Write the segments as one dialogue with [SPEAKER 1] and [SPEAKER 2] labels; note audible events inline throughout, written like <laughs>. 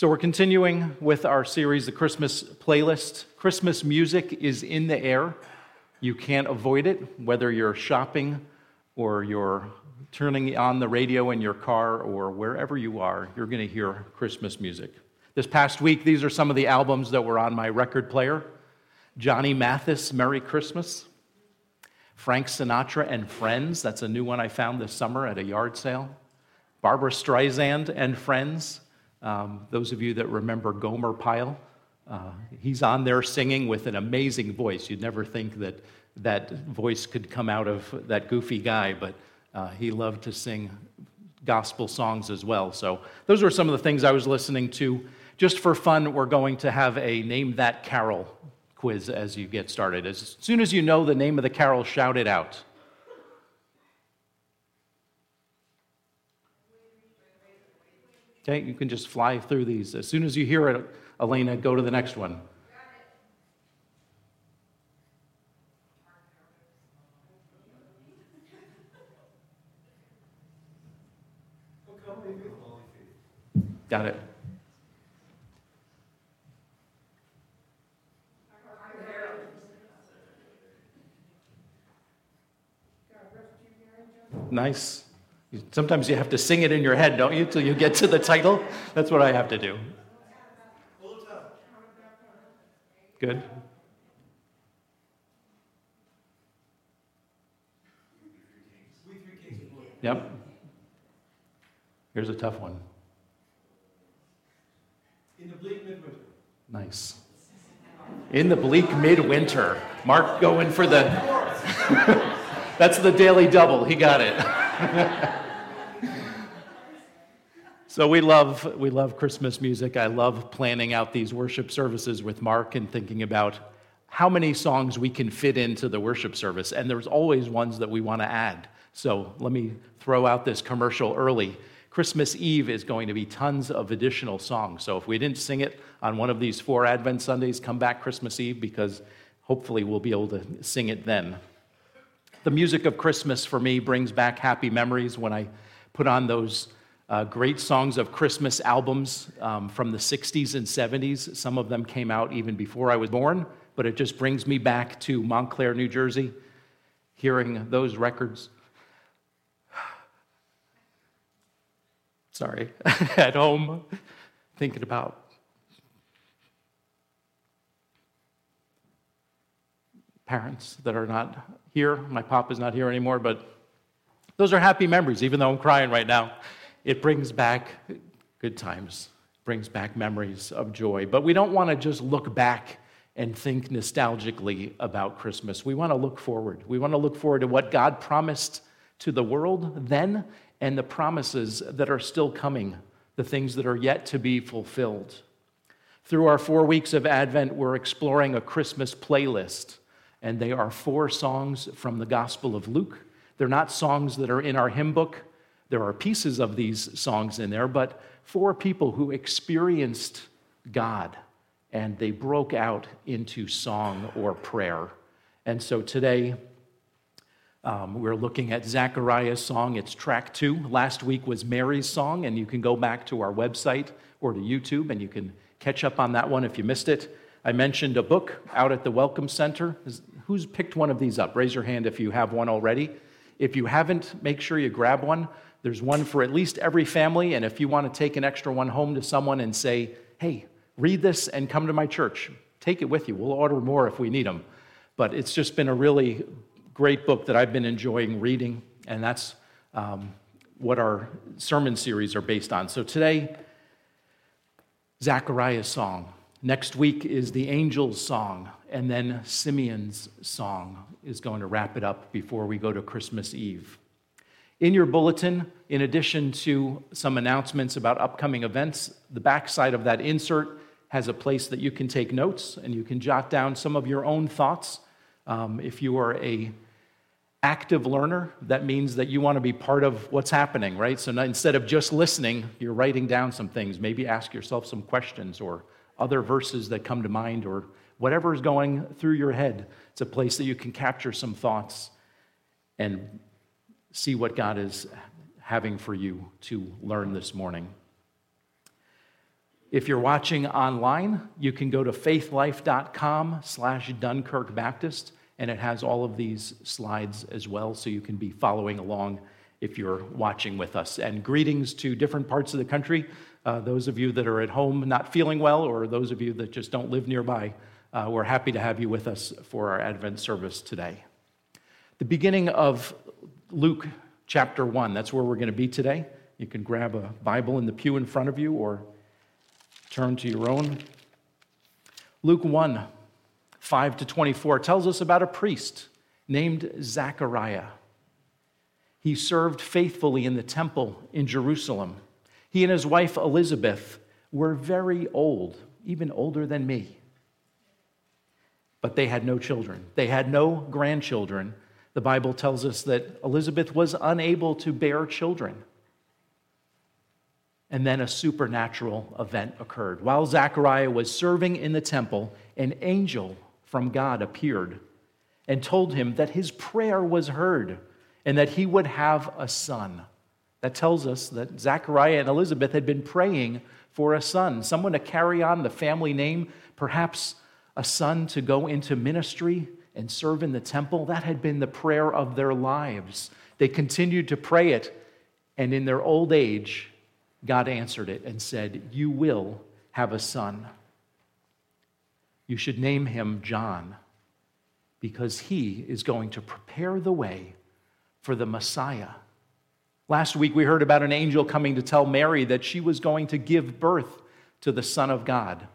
[SPEAKER 1] So, we're continuing with our series, The Christmas Playlist. Christmas music is in the air. You can't avoid it, whether you're shopping or you're turning on the radio in your car or wherever you are, you're going to hear Christmas music. This past week, these are some of the albums that were on my record player Johnny Mathis, Merry Christmas. Frank Sinatra and Friends, that's a new one I found this summer at a yard sale. Barbra Streisand and Friends, um, those of you that remember Gomer Pyle, uh, he's on there singing with an amazing voice. You'd never think that that voice could come out of that goofy guy, but uh, he loved to sing gospel songs as well. So, those were some of the things I was listening to. Just for fun, we're going to have a Name That Carol quiz as you get started. As soon as you know the name of the carol, shout it out. Okay, you can just fly through these. As soon as you hear it, Elena, go to the next one. Got it. Nice. Sometimes you have to sing it in your head, don't you, till you get to the title? That's what I have to do. Good. Yep. Here's a tough one.
[SPEAKER 2] In the bleak midwinter.
[SPEAKER 1] Nice. In the bleak midwinter. Mark going for the. <laughs> That's the daily double. He got it. <laughs> so we love we love Christmas music. I love planning out these worship services with Mark and thinking about how many songs we can fit into the worship service. And there's always ones that we want to add. So let me throw out this commercial early. Christmas Eve is going to be tons of additional songs. So if we didn't sing it on one of these four Advent Sundays, come back Christmas Eve because hopefully we'll be able to sing it then. The music of Christmas for me brings back happy memories when I put on those uh, great songs of Christmas albums um, from the 60s and 70s. Some of them came out even before I was born, but it just brings me back to Montclair, New Jersey, hearing those records. <sighs> Sorry, <laughs> at home, thinking about parents that are not here. My pop is not here anymore, but those are happy memories, even though I'm crying right now. It brings back good times, brings back memories of joy. But we don't want to just look back and think nostalgically about Christmas. We want to look forward. We want to look forward to what God promised to the world then and the promises that are still coming, the things that are yet to be fulfilled. Through our four weeks of Advent, we're exploring a Christmas playlist and they are four songs from the Gospel of Luke. They're not songs that are in our hymn book. There are pieces of these songs in there, but four people who experienced God and they broke out into song or prayer. And so today, um, we're looking at Zechariah's song. It's track two. Last week was Mary's song, and you can go back to our website or to YouTube and you can catch up on that one if you missed it. I mentioned a book out at the Welcome Center. Who's picked one of these up? Raise your hand if you have one already. If you haven't, make sure you grab one. There's one for at least every family, and if you want to take an extra one home to someone and say, hey, read this and come to my church, take it with you. We'll order more if we need them. But it's just been a really great book that I've been enjoying reading, and that's um, what our sermon series are based on. So today, Zechariah's song. Next week is the angel's song, and then Simeon's song is going to wrap it up before we go to Christmas Eve. In your bulletin, in addition to some announcements about upcoming events, the backside of that insert has a place that you can take notes and you can jot down some of your own thoughts. Um, if you are a active learner, that means that you want to be part of what's happening, right? So instead of just listening, you're writing down some things. Maybe ask yourself some questions or other verses that come to mind or whatever is going through your head. It's a place that you can capture some thoughts and see what God is having for you to learn this morning. If you're watching online, you can go to faithlife.com slash Dunkirk Baptist, and it has all of these slides as well, so you can be following along if you're watching with us. And greetings to different parts of the country. Uh, those of you that are at home not feeling well, or those of you that just don't live nearby, uh, we're happy to have you with us for our Advent service today. The beginning of Luke chapter 1, that's where we're going to be today. You can grab a Bible in the pew in front of you or turn to your own. Luke 1, 5 to 24 tells us about a priest named Zechariah. He served faithfully in the temple in Jerusalem. He and his wife Elizabeth were very old, even older than me. But they had no children. They had no grandchildren. The Bible tells us that Elizabeth was unable to bear children. And then a supernatural event occurred. While Zechariah was serving in the temple, an angel from God appeared and told him that his prayer was heard and that he would have a son. That tells us that Zechariah and Elizabeth had been praying for a son, someone to carry on the family name, perhaps a son to go into ministry and serve in the temple. That had been the prayer of their lives. They continued to pray it, and in their old age, God answered it and said, You will have a son. You should name him John because he is going to prepare the way for the Messiah. Last week, we heard about an angel coming to tell Mary that she was going to give birth to the Son of God.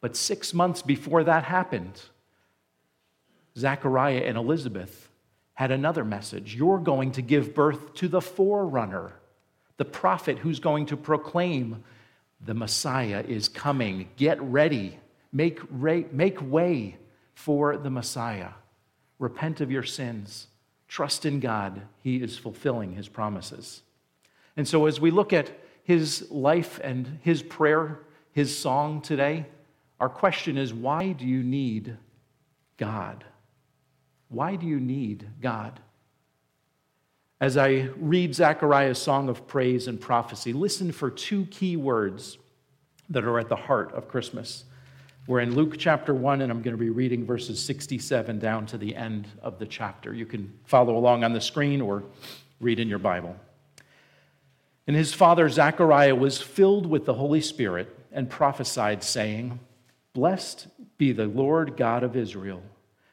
[SPEAKER 1] But six months before that happened, Zechariah and Elizabeth had another message. You're going to give birth to the forerunner the prophet who's going to proclaim the Messiah is coming. Get ready. Make, make way for the Messiah. Repent of your sins. Trust in God. He is fulfilling his promises. And so, as we look at his life and his prayer, his song today, our question is why do you need God? Why do you need God? As I read Zechariah's song of praise and prophecy, listen for two key words that are at the heart of Christmas. We're in Luke chapter 1, and I'm going to be reading verses 67 down to the end of the chapter. You can follow along on the screen or read in your Bible. And his father Zechariah was filled with the Holy Spirit and prophesied, saying, Blessed be the Lord God of Israel,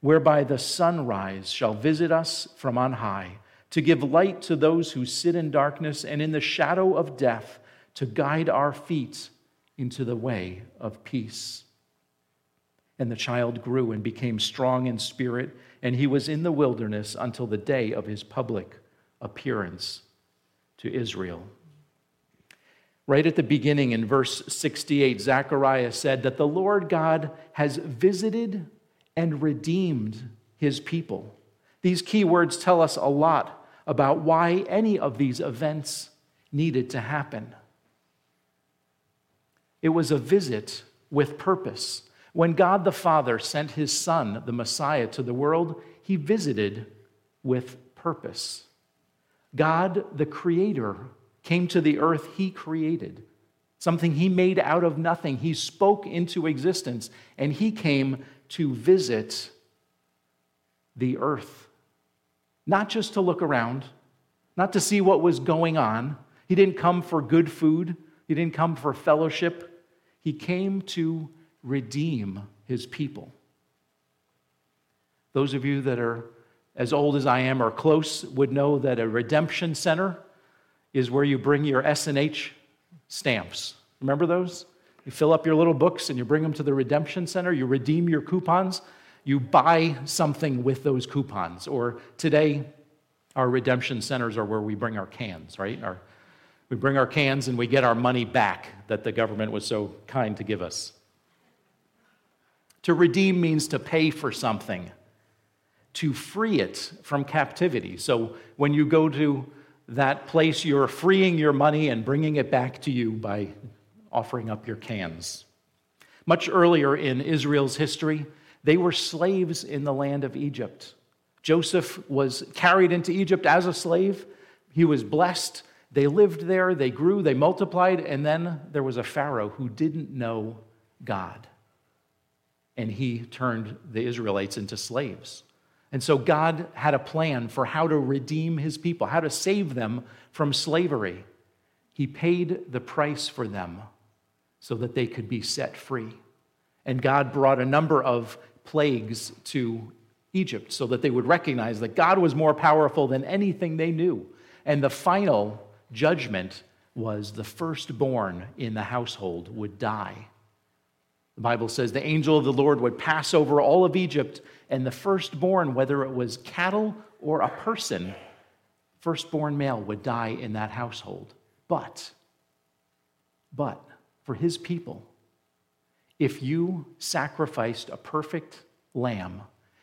[SPEAKER 1] whereby the sunrise shall visit us from on high to give light to those who sit in darkness and in the shadow of death, to guide our feet into the way of peace. And the child grew and became strong in spirit, and he was in the wilderness until the day of his public appearance to Israel. Right at the beginning in verse 68, Zechariah said that the Lord God has visited and redeemed his people. These key words tell us a lot about why any of these events needed to happen. It was a visit with purpose. When God the Father sent his Son, the Messiah, to the world, he visited with purpose. God, the Creator, came to the earth he created, something he made out of nothing. He spoke into existence, and he came to visit the earth not just to look around, not to see what was going on. He didn't come for good food, he didn't come for fellowship. He came to redeem his people. Those of you that are as old as I am or close would know that a redemption center is where you bring your S&H stamps. Remember those? You fill up your little books and you bring them to the redemption center, you redeem your coupons, you buy something with those coupons. Or today, our redemption centers are where we bring our cans, right? Our, we bring our cans and we get our money back that the government was so kind to give us. To redeem means to pay for something, to free it from captivity. So when you go to that place, you're freeing your money and bringing it back to you by offering up your cans. Much earlier in Israel's history, they were slaves in the land of Egypt. Joseph was carried into Egypt as a slave. He was blessed. They lived there, they grew, they multiplied, and then there was a Pharaoh who didn't know God. And he turned the Israelites into slaves. And so God had a plan for how to redeem his people, how to save them from slavery. He paid the price for them so that they could be set free. And God brought a number of plagues to Egypt so that they would recognize that God was more powerful than anything they knew. And the final judgment was the firstborn in the household would die. The Bible says the angel of the Lord would pass over all of Egypt, and the firstborn, whether it was cattle or a person, firstborn male would die in that household. But, but for his people, if you sacrificed a perfect lamb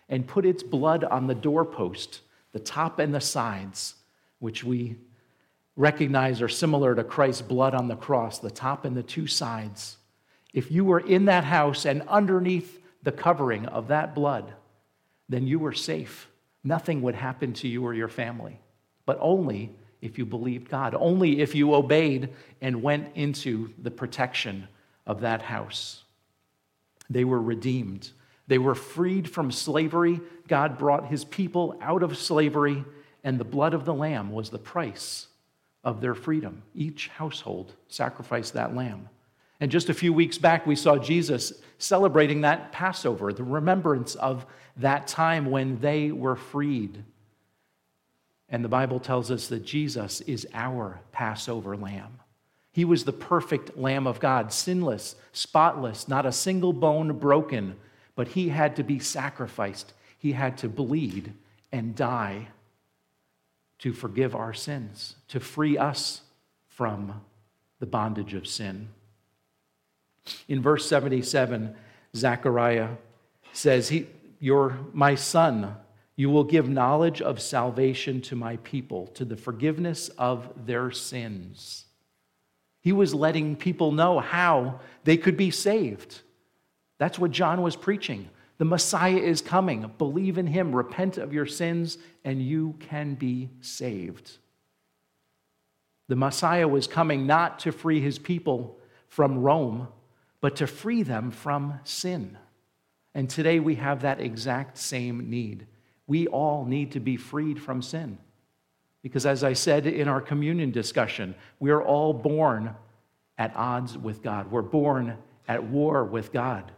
[SPEAKER 1] and put its blood on the doorpost, the top and the sides, which we recognize are similar to Christ's blood on the cross, the top and the two sides. If you were in that house and underneath the covering of that blood, then you were safe. Nothing would happen to you or your family, but only if you believed God, only if you obeyed and went into the protection of that house. They were redeemed. They were freed from slavery. God brought his people out of slavery, and the blood of the Lamb was the price of their freedom. Each household sacrificed that lamb. And just a few weeks back, we saw Jesus celebrating that Passover, the remembrance of that time when they were freed. And the Bible tells us that Jesus is our Passover lamb. He was the perfect Lamb of God, sinless, spotless, not a single bone broken, but he had to be sacrificed. He had to bleed and die to forgive our sins, to free us from the bondage of sin. In verse 77, Zechariah says, he, You're my son. You will give knowledge of salvation to my people, to the forgiveness of their sins. He was letting people know how they could be saved. That's what John was preaching. The Messiah is coming. Believe in him, repent of your sins, and you can be saved. The Messiah was coming not to free his people from Rome, but to free them from sin. And today we have that exact same need. We all need to be freed from sin. Because as I said in our communion discussion, we are all born at odds with God. We're born at war with God.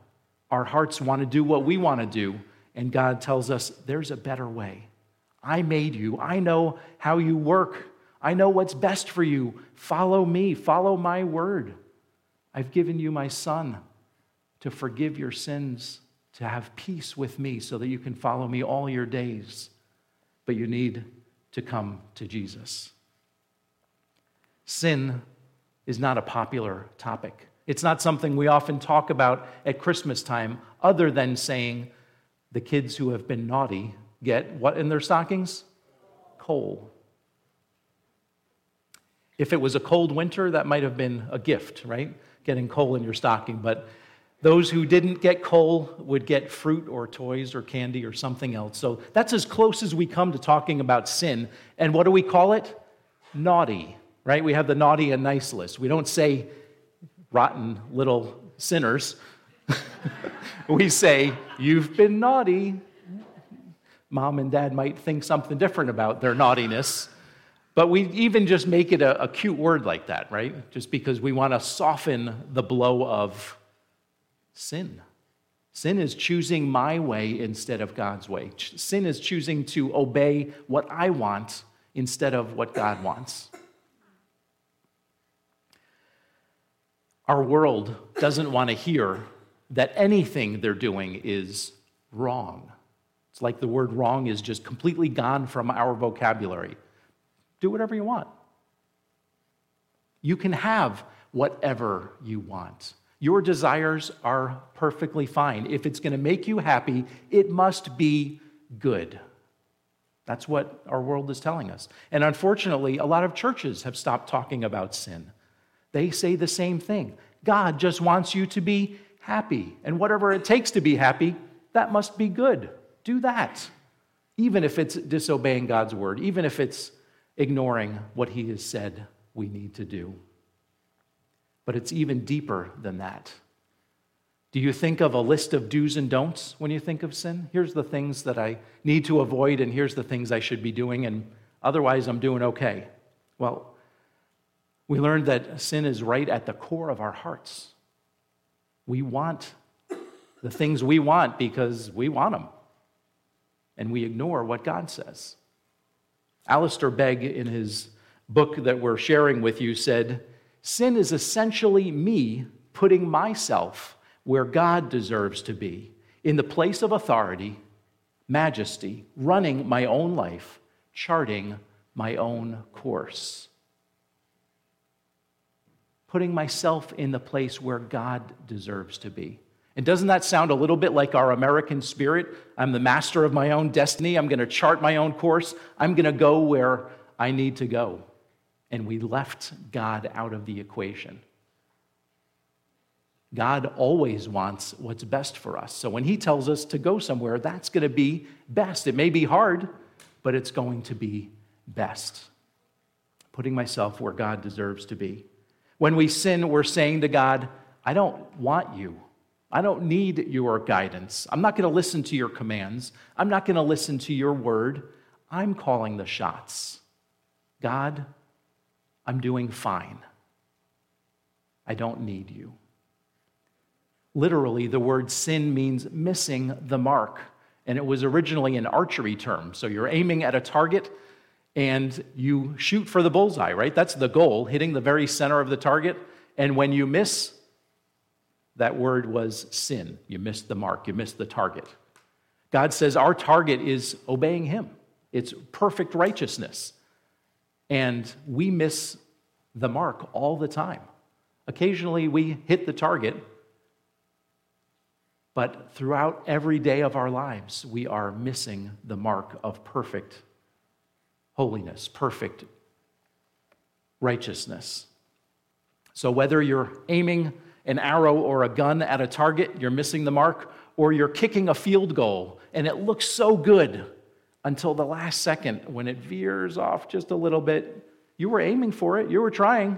[SPEAKER 1] Our hearts want to do what we want to do, and God tells us there's a better way. I made you. I know how you work. I know what's best for you. Follow me. Follow my word. I've given you my son to forgive your sins, to have peace with me so that you can follow me all your days. But you need to come to Jesus. Sin is not a popular topic. It's not something we often talk about at Christmas time, other than saying the kids who have been naughty get what in their stockings? Coal. If it was a cold winter, that might have been a gift, right? Getting coal in your stocking. But those who didn't get coal would get fruit or toys or candy or something else. So that's as close as we come to talking about sin. And what do we call it? Naughty, right? We have the naughty and nice list. We don't say rotten little sinners, <laughs> we say, You've been naughty. Mom and dad might think something different about their naughtiness, but we even just make it a, a cute word like that, right? Just because we want to soften the blow of sin. Sin is choosing my way instead of God's way. Sin is choosing to obey what I want instead of what God wants. Our world doesn't want to hear that anything they're doing is wrong. It's like the word wrong is just completely gone from our vocabulary. Do whatever you want. You can have whatever you want. Your desires are perfectly fine. If it's going to make you happy, it must be good. That's what our world is telling us. And unfortunately, a lot of churches have stopped talking about sin. They say the same thing God just wants you to be happy. And whatever it takes to be happy, that must be good. Do that. Even if it's disobeying God's word, even if it's ignoring what He has said we need to do but it's even deeper than that. Do you think of a list of do's and don'ts when you think of sin? Here's the things that I need to avoid, and here's the things I should be doing, and otherwise I'm doing okay. Well, we learned that sin is right at the core of our hearts. We want the things we want because we want them, and we ignore what God says. Alistair Begg, in his book that we're sharing with you, said, Sin is essentially me putting myself where God deserves to be, in the place of authority, majesty, running my own life, charting my own course. Putting myself in the place where God deserves to be. And doesn't that sound a little bit like our American spirit? I'm the master of my own destiny. I'm going to chart my own course. I'm going to go where I need to go and we left God out of the equation. God always wants what's best for us. So when He tells us to go somewhere, that's going to be best. It may be hard, but it's going to be best. Putting myself where God deserves to be. When we sin, we're saying to God, I don't want you. I don't need your guidance. I'm not going to listen to your commands. I'm not going to listen to your word. I'm calling the shots. God, I'm doing fine. I don't need you. Literally, the word sin means missing the mark. And it was originally an archery term. So you're aiming at a target and you shoot for the bullseye, right? That's the goal, hitting the very center of the target. And when you miss, that word was sin. You missed the mark, you missed the target. God says our target is obeying Him, it's perfect righteousness. And we miss the mark all the time. Occasionally we hit the target, but throughout every day of our lives, we are missing the mark of perfect holiness, perfect righteousness. So whether you're aiming an arrow or a gun at a target, you're missing the mark, or you're kicking a field goal and it looks so good until the last second when it veers off just a little bit. You were aiming for it, you were trying,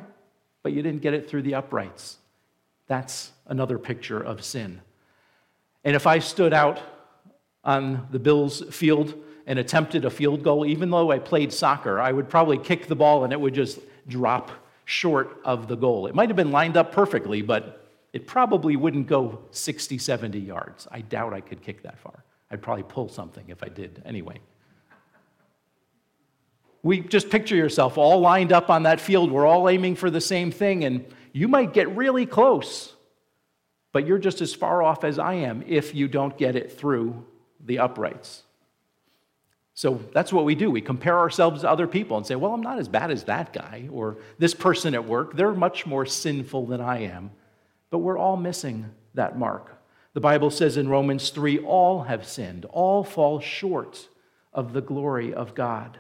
[SPEAKER 1] but you didn't get it through the uprights. That's another picture of sin. And if I stood out on the Bills field and attempted a field goal, even though I played soccer, I would probably kick the ball and it would just drop short of the goal. It might have been lined up perfectly, but it probably wouldn't go 60, 70 yards. I doubt I could kick that far. I'd probably pull something if I did anyway we just picture yourself all lined up on that field. We're all aiming for the same thing, and you might get really close, but you're just as far off as I am if you don't get it through the uprights. So that's what we do. We compare ourselves to other people and say, well, I'm not as bad as that guy or this person at work. They're much more sinful than I am. But we're all missing that mark. The Bible says in Romans 3 all have sinned, all fall short of the glory of God.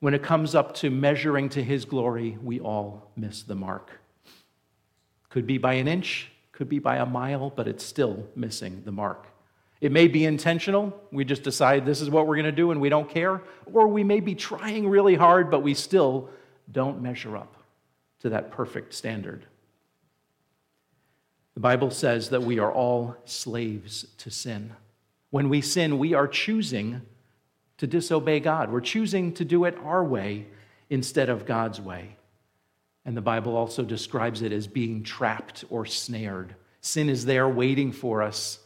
[SPEAKER 1] When it comes up to measuring to his glory, we all miss the mark. Could be by an inch, could be by a mile, but it's still missing the mark. It may be intentional. We just decide this is what we're going to do and we don't care. Or we may be trying really hard, but we still don't measure up to that perfect standard. The Bible says that we are all slaves to sin. When we sin, we are choosing to disobey God. We're choosing to do it our way instead of God's way. And the Bible also describes it as being trapped or snared. Sin is there waiting for us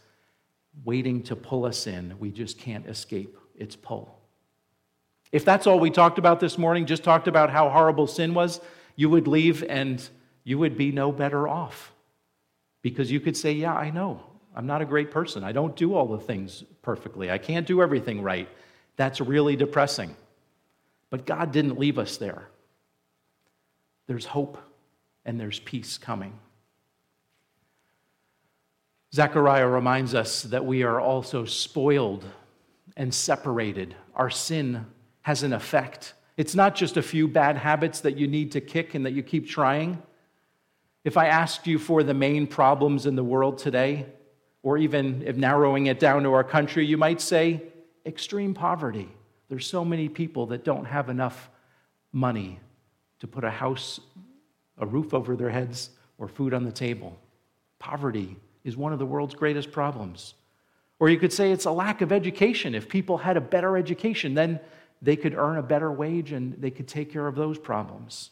[SPEAKER 1] waiting to pull us in. We just can't escape its pull. If that's all we talked about this morning, just talked about how horrible sin was, you would leave and you would be no better off. Because you could say, Yeah, I know. I'm not a great person. I don't do all the things perfectly. I can't do everything right. That's really depressing. But God didn't leave us there. There's hope and there's peace coming. Zechariah reminds us that we are also spoiled and separated. Our sin has an effect. It's not just a few bad habits that you need to kick and that you keep trying. If I asked you for the main problems in the world today, or even if narrowing it down to our country, you might say extreme poverty. There's so many people that don't have enough money to put a house, a roof over their heads, or food on the table. Poverty is one of the world's greatest problems. Or you could say it's a lack of education. If people had a better education, then they could earn a better wage and they could take care of those problems.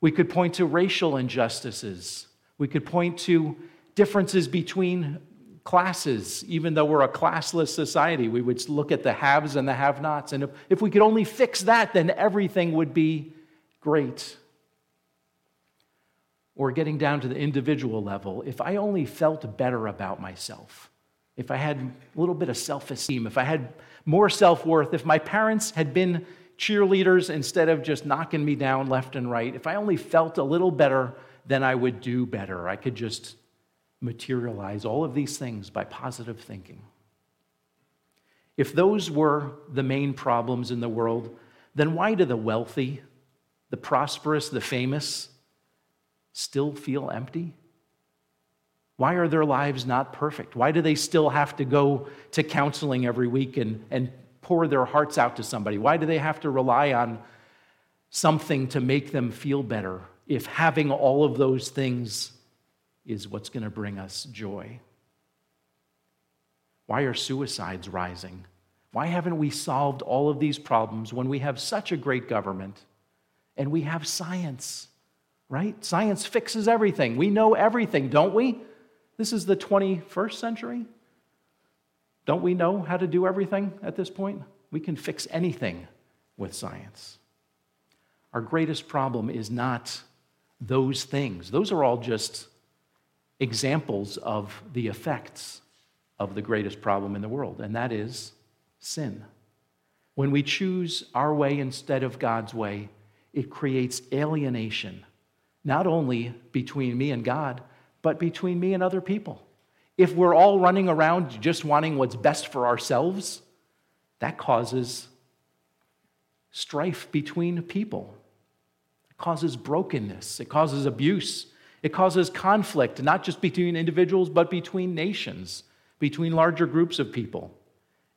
[SPEAKER 1] We could point to racial injustices. We could point to differences between classes. Even though we're a classless society, we would look at the haves and the have nots. And if, if we could only fix that, then everything would be great or getting down to the individual level, if I only felt better about myself, if I had a little bit of self esteem, if I had more self worth, if my parents had been cheerleaders instead of just knocking me down left and right, if I only felt a little better, then I would do better. I could just materialize all of these things by positive thinking. If those were the main problems in the world, then why do the wealthy, the prosperous, the famous, still feel empty? Why are their lives not perfect? Why do they still have to go to counseling every week and, and pour their hearts out to somebody? Why do they have to rely on something to make them feel better if having all of those things is what's going to bring us joy? Why are suicides rising? Why haven't we solved all of these problems when we have such a great government and we have science? right? Science fixes everything. We know everything, don't we? This is the 21st century. Don't we know how to do everything at this point? We can fix anything with science. Our greatest problem is not those things, those are all just examples of the effects of the greatest problem in the world, and that is sin. When we choose our way instead of God's way, it creates alienation not only between me and God, but between me and other people. If we're all running around just wanting what's best for ourselves, that causes strife between people. It causes brokenness, it causes abuse, it causes conflict, not just between individuals, but between nations, between larger groups of people,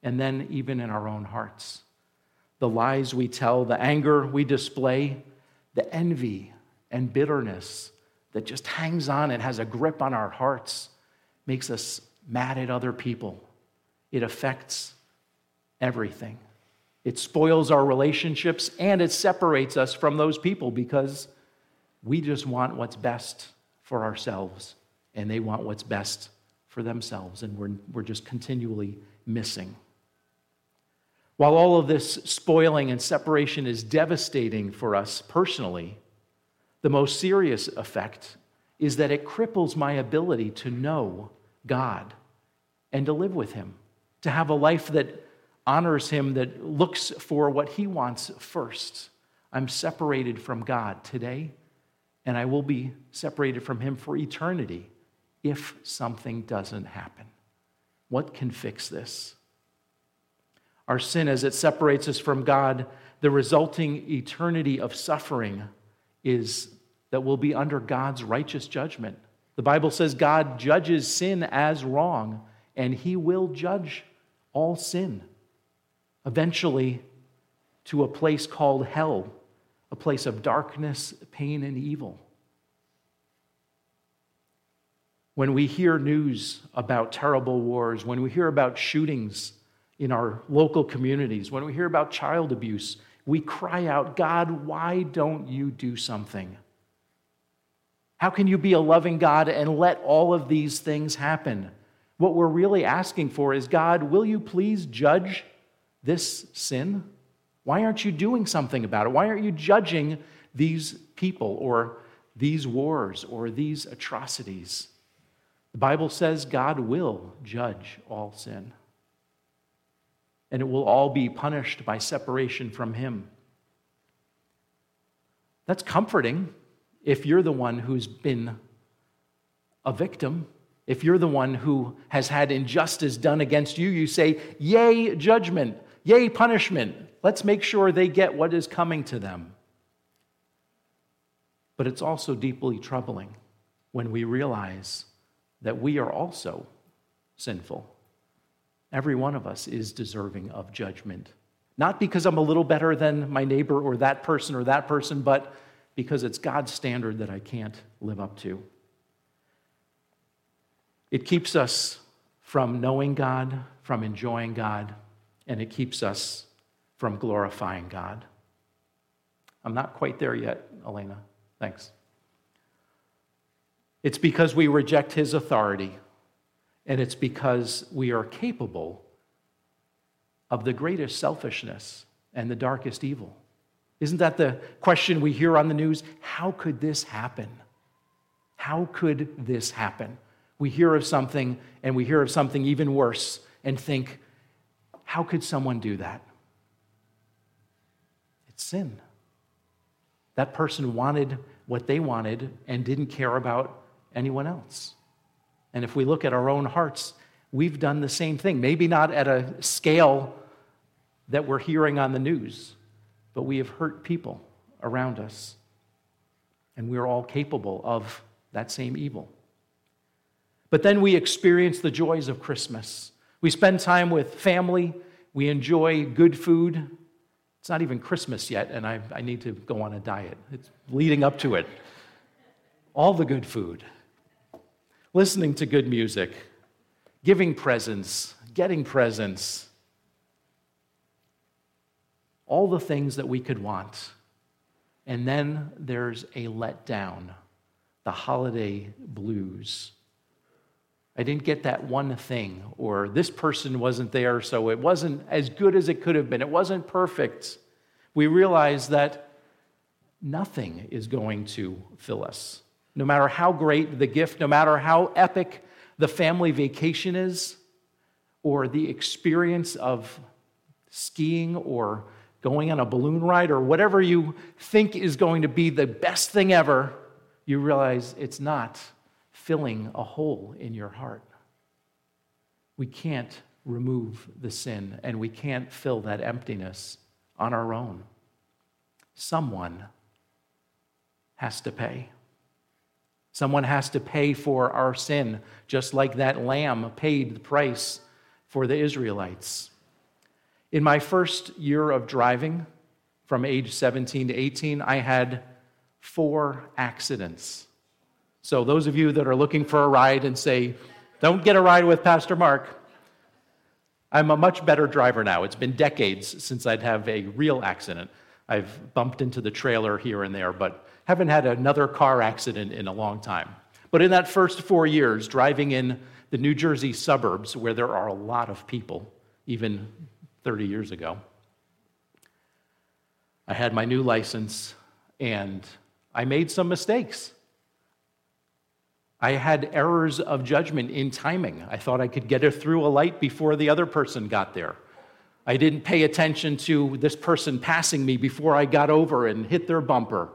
[SPEAKER 1] and then even in our own hearts. The lies we tell, the anger we display, the envy and bitterness that just hangs on and has a grip on our hearts makes us mad at other people. It affects everything. It spoils our relationships and it separates us from those people because we just want what's best for ourselves and they want what's best for themselves, and we're, we're just continually missing. While all of this spoiling and separation is devastating for us personally, the most serious effect is that it cripples my ability to know God and to live with Him, to have a life that honors Him, that looks for what He wants first. I'm separated from God today, and I will be separated from Him for eternity if something doesn't happen. What can fix this? Our sin, as it separates us from God, the resulting eternity of suffering is that we'll be under God's righteous judgment. The Bible says God judges sin as wrong, and he will judge all sin. Eventually, to a place called hell, a place of darkness, pain, and evil. When we hear news about terrible wars, when we hear about shootings in our local communities, when we hear about child abuse, we cry out, God, why don't you do something? How can you be a loving God and let all of these things happen? What we're really asking for is God, will you please judge this sin? Why aren't you doing something about it? Why aren't you judging these people or these wars or these atrocities? The Bible says God will judge all sin, and it will all be punished by separation from Him. That's comforting if you're the one who's been a victim. If you're the one who has had injustice done against you, you say, Yay, judgment, yay, punishment. Let's make sure they get what is coming to them. But it's also deeply troubling when we realize that we are also sinful. Every one of us is deserving of judgment. Not because I'm a little better than my neighbor or that person or that person, but because it's God's standard that I can't live up to. It keeps us from knowing God, from enjoying God, and it keeps us from glorifying God. I'm not quite there yet, Elena. Thanks. It's because we reject his authority, and it's because we are capable of the greatest selfishness and the darkest evil. Isn't that the question we hear on the news? How could this happen? How could this happen? We hear of something and we hear of something even worse and think, how could someone do that? Sin. That person wanted what they wanted and didn't care about anyone else. And if we look at our own hearts, we've done the same thing. Maybe not at a scale that we're hearing on the news, but we have hurt people around us. And we're all capable of that same evil. But then we experience the joys of Christmas. We spend time with family, we enjoy good food. It's not even Christmas yet, and I, I need to go on a diet. It's leading up to it. All the good food listening to good music, giving presents, getting presents, all the things that we could want. And then there's a letdown, the holiday blues. I didn't get that one thing, or this person wasn't there, so it wasn't as good as it could have been. It wasn't perfect. We realize that nothing is going to fill us. No matter how great the gift, no matter how epic the family vacation is, or the experience of skiing or going on a balloon ride, or whatever you think is going to be the best thing ever, you realize it's not filling a hole in your heart. We can't remove the sin and we can't fill that emptiness on our own. Someone has to pay. Someone has to pay for our sin, just like that lamb paid the price for the Israelites. In my first year of driving, from age 17 to 18, I had four accidents. So, those of you that are looking for a ride and say, don't get a ride with Pastor Mark, I'm a much better driver now. It's been decades since I'd have a real accident. I've bumped into the trailer here and there, but haven't had another car accident in a long time. But in that first four years, driving in the New Jersey suburbs, where there are a lot of people, even 30 years ago, I had my new license and I made some mistakes. I had errors of judgment in timing. I thought I could get her through a light before the other person got there. I didn't pay attention to this person passing me before I got over and hit their bumper.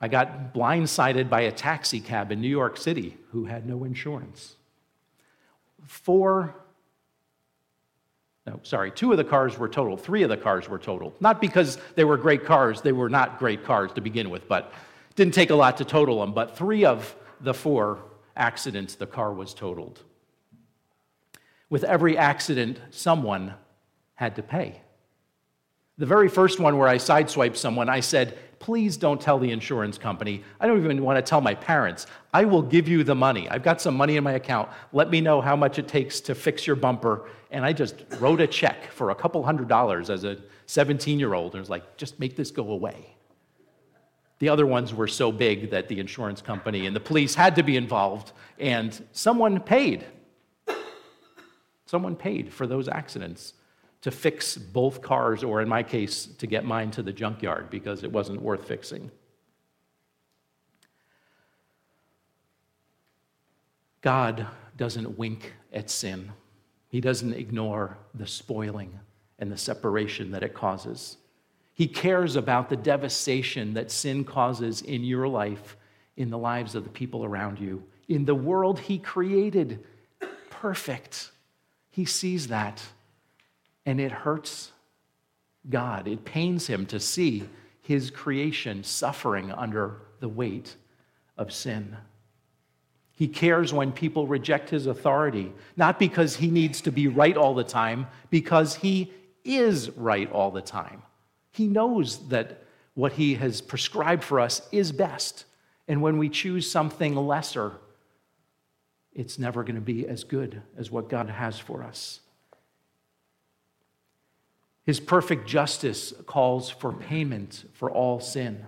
[SPEAKER 1] I got blindsided by a taxi cab in New York City who had no insurance. Four, no, sorry, two of the cars were totaled. Three of the cars were totaled. Not because they were great cars, they were not great cars to begin with, but didn't take a lot to total them. But three of the four accidents, the car was totaled. With every accident, someone had to pay. The very first one where I sideswiped someone, I said, please don't tell the insurance company. I don't even want to tell my parents. I will give you the money. I've got some money in my account. Let me know how much it takes to fix your bumper. And I just wrote a check for a couple hundred dollars as a 17 year old and was like, just make this go away. The other ones were so big that the insurance company and the police had to be involved, and someone paid. Someone paid for those accidents to fix both cars, or in my case, to get mine to the junkyard because it wasn't worth fixing. God doesn't wink at sin. He doesn't ignore the spoiling and the separation that it causes. He cares about the devastation that sin causes in your life, in the lives of the people around you, in the world He created perfect. He sees that, and it hurts God. It pains Him to see His creation suffering under the weight of sin. He cares when people reject his authority, not because he needs to be right all the time, because he is right all the time. He knows that what he has prescribed for us is best. And when we choose something lesser, it's never going to be as good as what God has for us. His perfect justice calls for payment for all sin.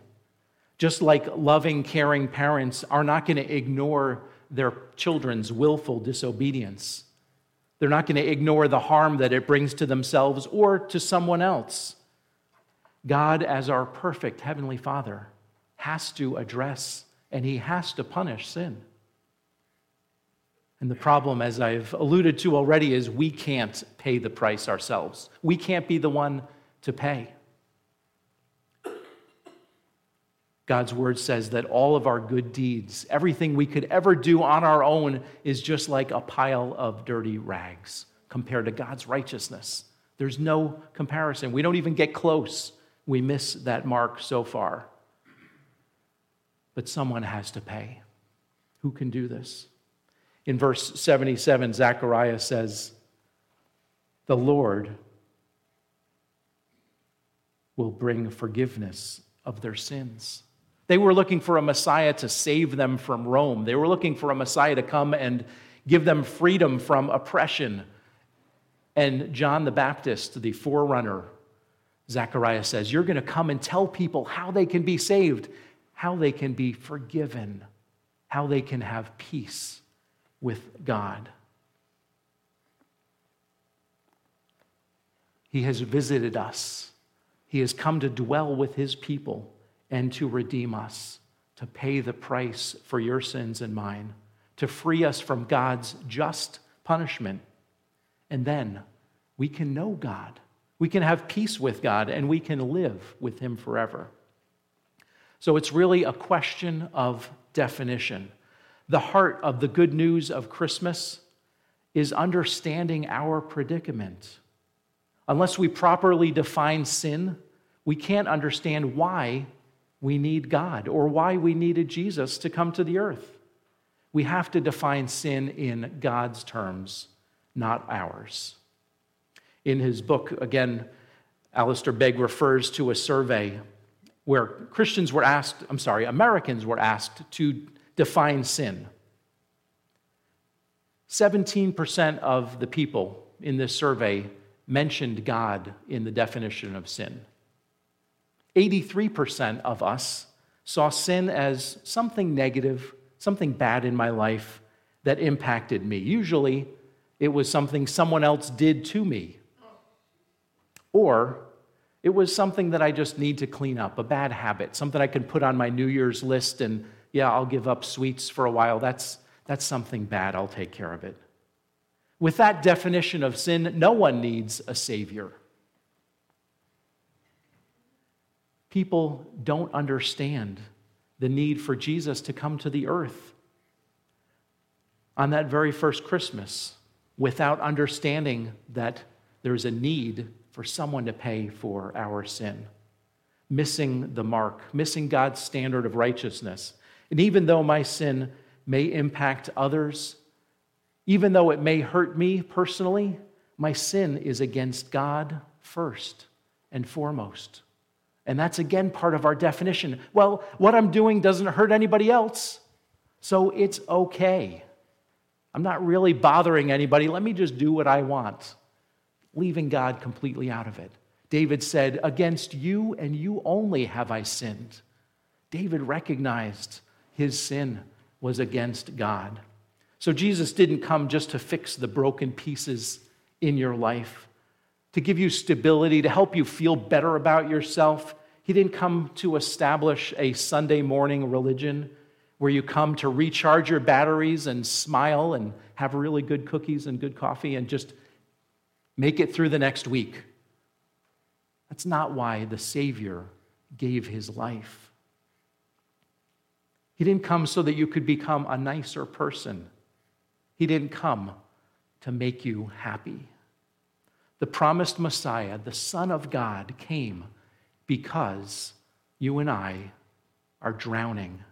[SPEAKER 1] Just like loving, caring parents are not going to ignore their children's willful disobedience. They're not going to ignore the harm that it brings to themselves or to someone else. God, as our perfect Heavenly Father, has to address and He has to punish sin. And the problem, as I've alluded to already, is we can't pay the price ourselves. We can't be the one to pay. God's word says that all of our good deeds, everything we could ever do on our own, is just like a pile of dirty rags compared to God's righteousness. There's no comparison. We don't even get close. We miss that mark so far. But someone has to pay. Who can do this? In verse 77, Zechariah says, The Lord will bring forgiveness of their sins. They were looking for a Messiah to save them from Rome. They were looking for a Messiah to come and give them freedom from oppression. And John the Baptist, the forerunner, Zechariah says, You're going to come and tell people how they can be saved, how they can be forgiven, how they can have peace with God. He has visited us, He has come to dwell with His people and to redeem us, to pay the price for your sins and mine, to free us from God's just punishment. And then we can know God. We can have peace with God and we can live with Him forever. So it's really a question of definition. The heart of the good news of Christmas is understanding our predicament. Unless we properly define sin, we can't understand why we need God or why we needed Jesus to come to the earth. We have to define sin in God's terms, not ours. In his book, again, Alistair Begg refers to a survey where Christians were asked, I'm sorry, Americans were asked to define sin. 17% of the people in this survey mentioned God in the definition of sin. 83% of us saw sin as something negative, something bad in my life that impacted me. Usually, it was something someone else did to me. Or it was something that I just need to clean up, a bad habit, something I can put on my New Year's list and, yeah, I'll give up sweets for a while. That's, that's something bad. I'll take care of it. With that definition of sin, no one needs a Savior. people don't understand the need for Jesus to come to the earth on that very first Christmas without understanding that there's a need for someone to pay for our sin. Missing the mark, missing God's standard of righteousness. And even though my sin may impact others, even though it may hurt me personally, my sin is against God first and foremost. And that's again part of our definition. Well, what I'm doing doesn't hurt anybody else, so it's okay. I'm not really bothering anybody. Let me just do what I want, leaving God completely out of it. David said, Against you and you only have I sinned. David recognized his sin was against God. So Jesus didn't come just to fix the broken pieces in your life, to give you stability, to help you feel better about yourself. He didn't come to establish a Sunday morning religion where you come to recharge your batteries and smile and have really good cookies and good coffee and just make it through the next week. That's not why the Savior gave his life. He didn't come so that you could become a nicer person. He didn't come to make you happy. The promised Messiah, the Son of God, came because you and I are drowning.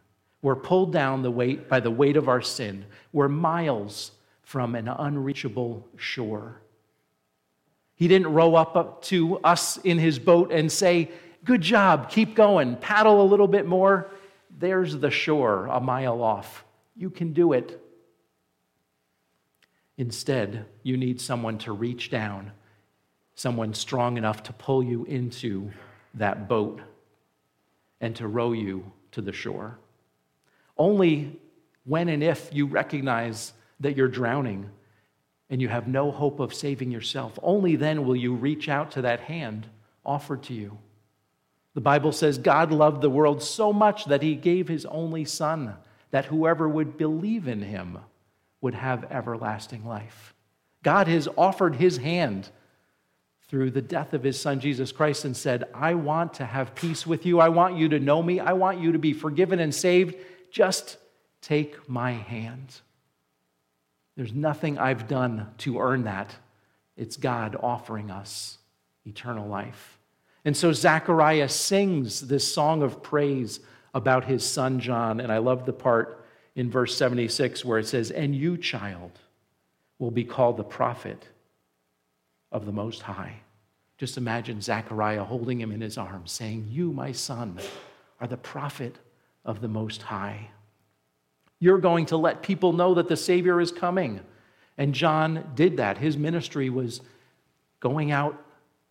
[SPEAKER 1] We're pulled down the weight by the weight of our sin. We're miles from an unreachable shore. He didn't row up to us in his boat and say, Good job, keep going, paddle a little bit more. There's the shore a mile off. You can do it. Instead, you need someone to reach down, someone strong enough to pull you into that boat and to row you to the shore. Only when and if you recognize that you're drowning and you have no hope of saving yourself, only then will you reach out to that hand offered to you. The Bible says God loved the world so much that he gave his only Son, that whoever would believe in him would have everlasting life. God has offered his hand through the death of his Son, Jesus Christ, and said, I want to have peace with you. I want you to know me. I want you to be forgiven and saved. Just take my hand. There's nothing I've done to earn that. It's God offering us eternal life. And so Zechariah sings this song of praise about his son John. And I love the part in verse 76 where it says, And you, child, will be called the prophet of the Most High. Just imagine Zechariah holding him in his arms, saying, You, my son, are the prophet of the Most High. You're going to let people know that the Savior is coming. And John did that. His ministry was going out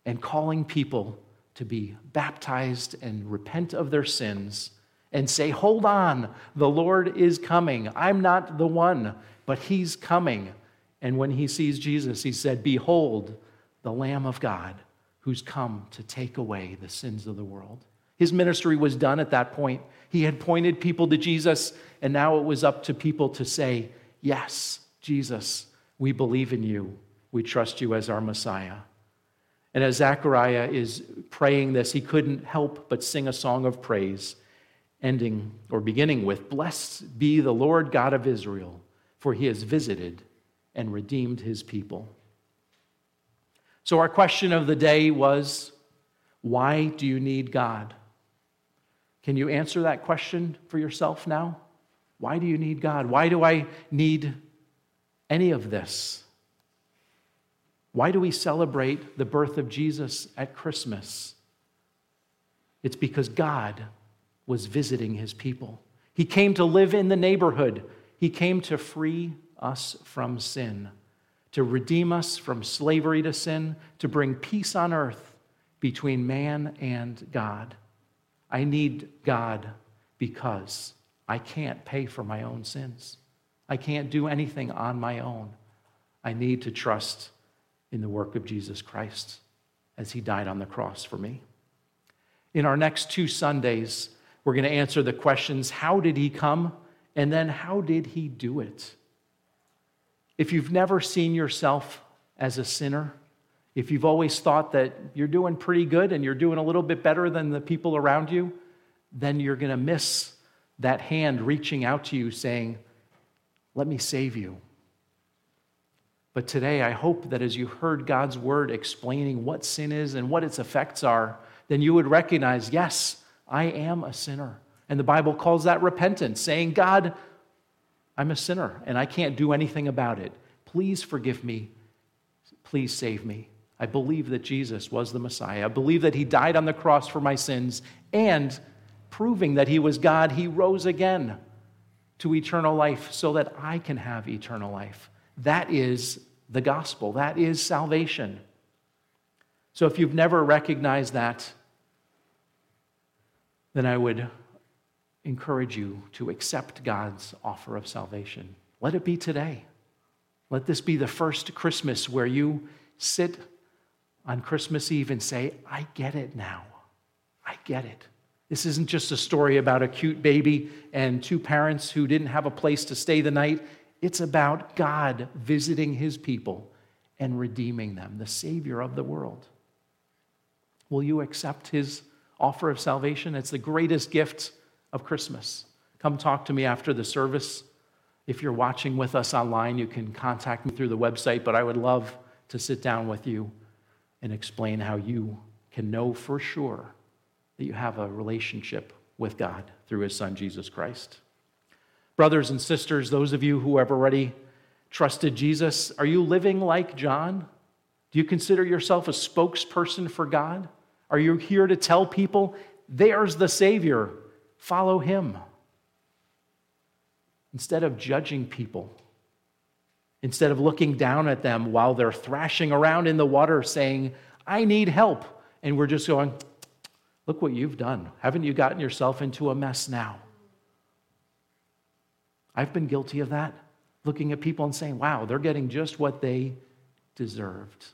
[SPEAKER 1] and calling people to be baptized and repent of their sins and say, Hold on, the Lord is coming. I'm not the one, but He's coming. And when he sees Jesus, he said, Behold, the Lamb of God who's come to take away the sins of the world. His ministry was done at that point. He had pointed people to Jesus, and now it was up to people to say, Yes, Jesus, we believe in you. We trust you as our Messiah. And as Zechariah is praying this, he couldn't help but sing a song of praise, ending or beginning with Blessed be the Lord God of Israel, for he has visited and redeemed his people. So, our question of the day was why do you need God? Can you answer that question for yourself now? Why do you need God? Why do I need any of this? Why do we celebrate the birth of Jesus at Christmas? It's because God was visiting his people. He came to live in the neighborhood, he came to free us from sin, to redeem us from slavery to sin, to bring peace on earth between man and God. I need God because I can't pay for my own sins. I can't do anything on my own. I need to trust in the work of Jesus Christ as he died on the cross for me. In our next two Sundays, we're going to answer the questions how did he come? And then how did he do it? If you've never seen yourself as a sinner, if you've always thought that you're doing pretty good and you're doing a little bit better than the people around you, then you're going to miss that hand reaching out to you saying, Let me save you. But today, I hope that as you heard God's word explaining what sin is and what its effects are, then you would recognize, yes, I am a sinner. And the Bible calls that repentance, saying, God, I'm a sinner and I can't do anything about it. Please forgive me. Please save me. I believe that Jesus was the Messiah. I believe that he died on the cross for my sins and proving that he was God, he rose again to eternal life so that I can have eternal life. That is the gospel, that is salvation. So if you've never recognized that, then I would encourage you to accept God's offer of salvation. Let it be today. Let this be the first Christmas where you sit on Christmas Eve and say, I get it now. I get it. This isn't just a story about a cute baby and two parents who didn't have a place to stay the night. It's about God visiting his people and redeeming them, the Savior of the world. Will you accept his offer of salvation? It's the greatest gift of Christmas. Come talk to me after the service. If you're watching with us online, you can contact me through the website, but I would love to sit down with you and explain how you can know for sure that you have a relationship with God through his son, Jesus Christ. Brothers and sisters, those of you who have already trusted Jesus, are you living like John? Do you consider yourself a spokesperson for God? Are you here to tell people, there's the Savior, follow him? Instead of judging people, instead of looking down at them while they're thrashing around in the water saying, I need help. And we're just going, look what you've done. Haven't you gotten yourself into a mess now? I've been guilty of that, looking at people and saying, wow, they're getting just what they deserved.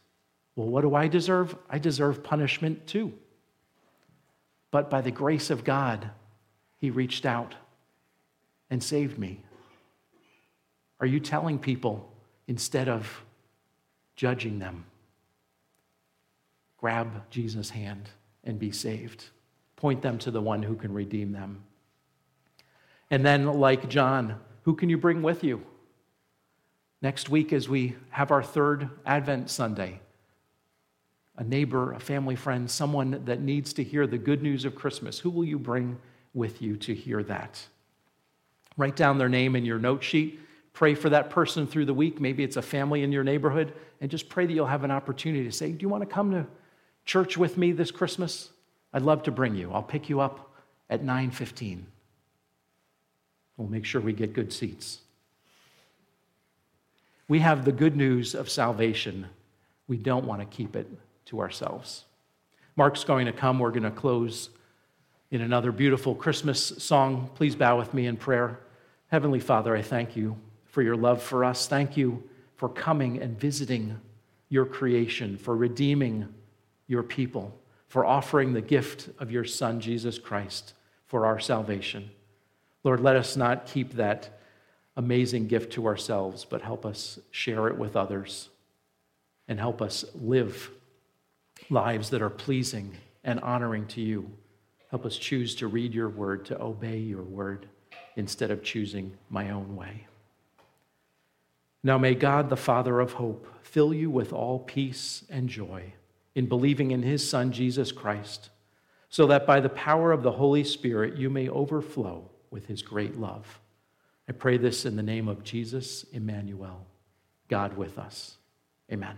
[SPEAKER 1] Well, what do I deserve? I deserve punishment too. But by the grace of God, He reached out and saved me. Are you telling people instead of judging them, grab Jesus' hand and be saved? Point them to the one who can redeem them. And then, like John, who can you bring with you? Next week, as we have our third Advent Sunday, a neighbor, a family friend, someone that needs to hear the good news of Christmas, who will you bring with you to hear that? Write down their name in your note sheet. Pray for that person through the week. Maybe it's a family in your neighborhood, and just pray that you'll have an opportunity to say, Do you want to come to church with me this Christmas? I'd love to bring you. I'll pick you up at 9:15. We'll make sure we get good seats. We have the good news of salvation. We don't want to keep it to ourselves. Mark's going to come. We're going to close in another beautiful Christmas song. Please bow with me in prayer. Heavenly Father, I thank you for your love for us. Thank you for coming and visiting your creation, for redeeming your people, for offering the gift of your Son, Jesus Christ, for our salvation. Lord, let us not keep that amazing gift to ourselves, but help us share it with others and help us live lives that are pleasing and honoring to you. Help us choose to read your word, to obey your word, instead of choosing my own way. Now may God, the Father of hope, fill you with all peace and joy in believing in his Son, Jesus Christ, so that by the power of the Holy Spirit you may overflow with his great love. I pray this in the name of Jesus, Emmanuel, God with us. Amen.